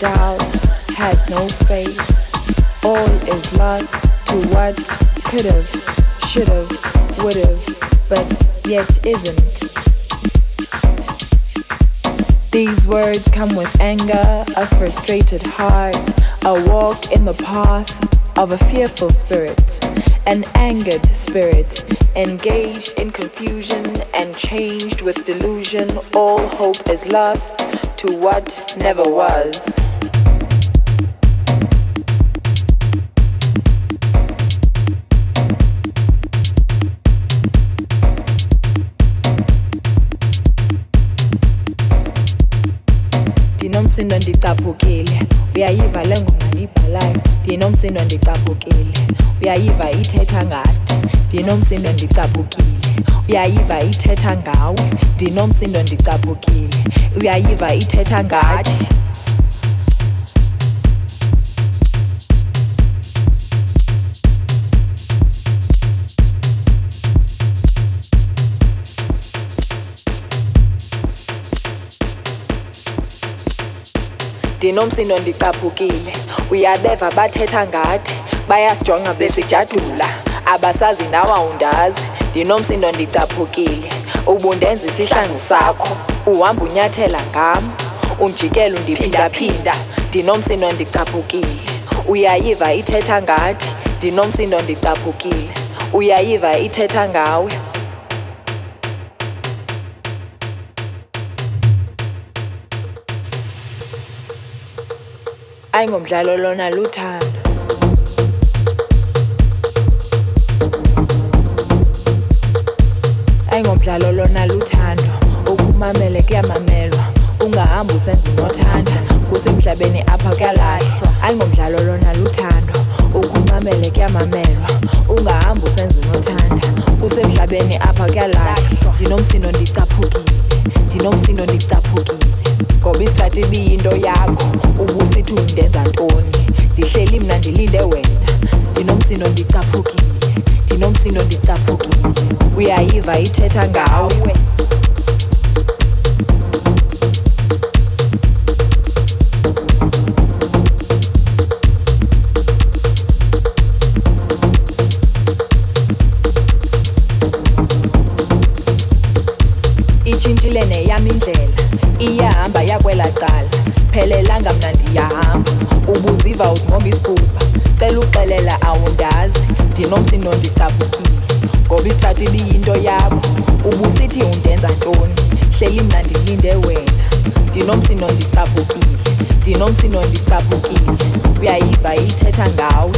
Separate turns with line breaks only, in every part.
doubt, has no faith. All is lost to what could've, should've, would've, but yet isn't. These words come with anger, a frustrated heart, a walk in the path of a fearful spirit, an angered spirit, engaged in confusion and changed with delusion. All hope is lost to what never was. Ndinomsindo ndicaphukile uyayiva le ngoma ndiyibhalayo ndinomsindo ndicaphukile uyayiva ithetha ngathi ndinomsindo ndicaphukile uyayiva ithetha ngawe ndinomsindo ndicaphukile uyayiva ithetha ngathi ndinomsindo ndicaphukile. Uyabeva bathetha ngathi bayasijonga besijadula. Abasazi nawe awundazi. Ndinomsindo ndicaphukile. Ubundenza isihlangu sakho. Uhamba unyathela ngam. Unjikela undiphindaphinda ndinomsindo ndicaphukile. Uyayiva ithetha ngathi ndinomsindo ndicaphukile. Uyayiva ithetha ngawe. Ayingomdlalo lona luthando ayingomdlalo lona luthando ukumamele kuyamamelwa. Ungahambi usenza unothanda. Kusemhlabeni apha kuyalahlwa. Ayingomdlalo lona luthando ukumamele kuyamamelwa. Ungahambi usenza unothanda. Kusemhlabeni apha kuyalahlwa. Ndinomsindo ndicaphukile. Ndinomsindo ndicaphukile. Ngoba isikhathi ibiyinto yakho ubusithi undenza ntoni ndihleli mna ndilinde wena. Ndinomsindo ndicaphukile ndinomsindo ndicaphukile. Uyayiva ithetha ngawe. Cala phelelanga mna ndiyahamba. Ubuziva uzimomba isibhubha cela uxelela awundazi. Ndinomsindo ndicaphukile ngoba isithathu ibiyinto yakho ubusithi undenza ntoni? Hleli mna ndilinde wena. Ndinomsindo ndicaphukile ndinomsindo ndicaphukile uyayiva ithetha ngawe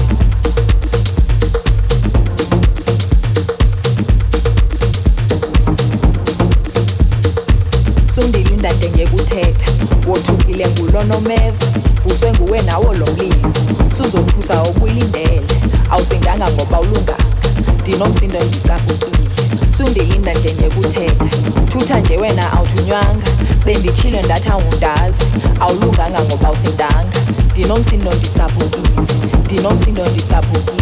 ngulonomeva vuswe nguwe nawo lo mlilo suzophusa okulindele awusindanga ngoba ulunganga ndinomsindo ndicaphukile sundilinda nje ngekuthetha. Thutha nje wena awuthunywanga benditshile ndathi awundazi awulunganga ngoba awusindanga ndinomsindo ndicaphukile ndinomsindo ndicaphukile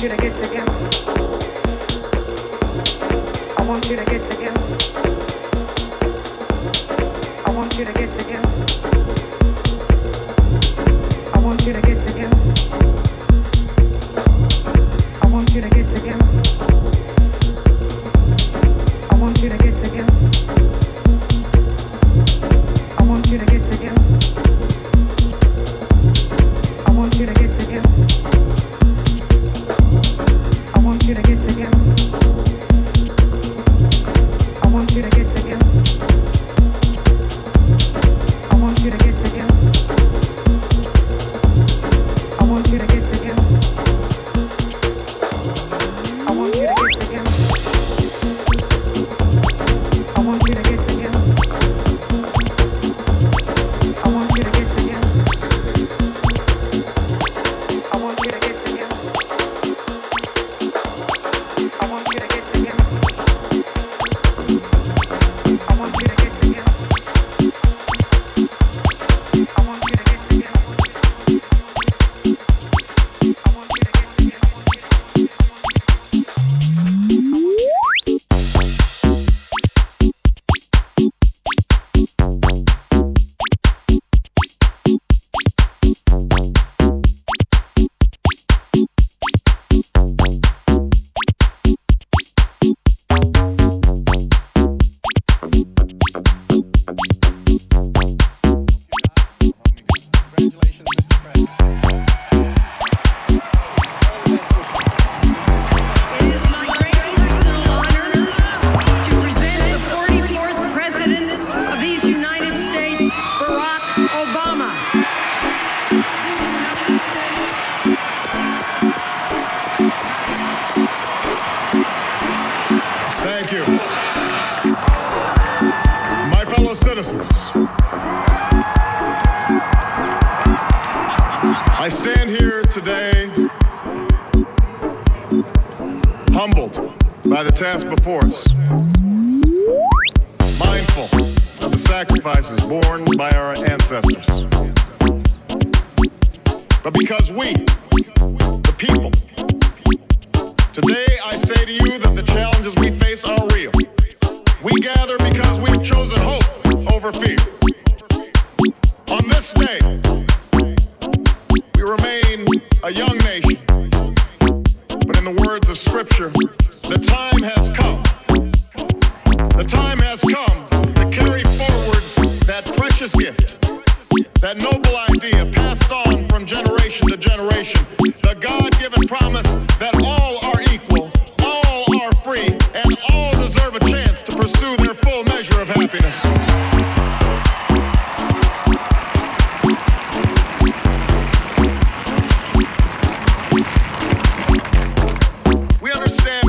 should I get together?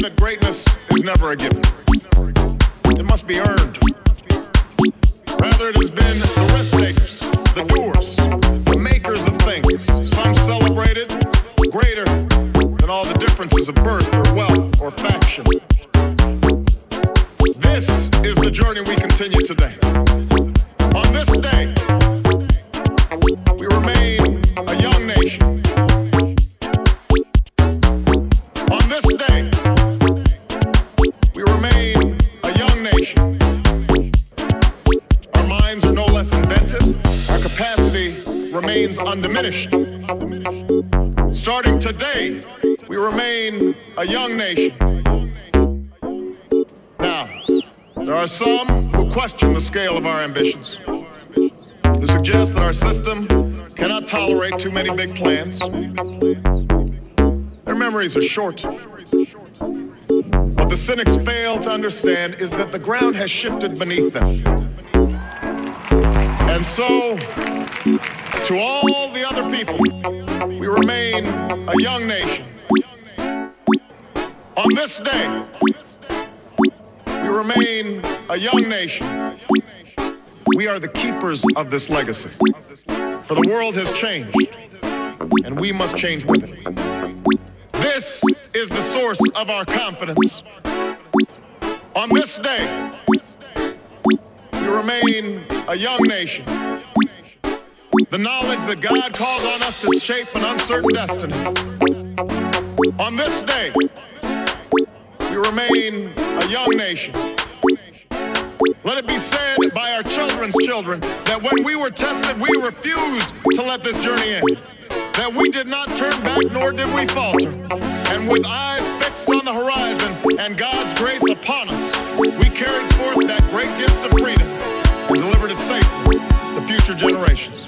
that greatness is never a given. It must be earned. Rather, it has been the risk takers, the doers, the makers of things, some celebrated greater than all the differences of birth or wealth or faction. Are some who question the scale of our ambitions. Who suggest that our system cannot tolerate too many big plans. Their memories are short. What the cynics fail to understand is that the ground has shifted beneath them. And so, to all the other people, we remain a young nation. On this day, we remain a young nation. We are the keepers of this legacy. For the world has changed, and we must change with it. This is the source of our confidence. On this day, we remain a young nation. The knowledge that God calls on us to shape an uncertain destiny. On this day, we remain a young nation. Let it be said by our children's children that when we were tested, we refused to let this journey end. That we did not turn back, nor did we falter. And with eyes fixed on the horizon and God's grace upon us, we carried forth that great gift of freedom and delivered it safely to future generations.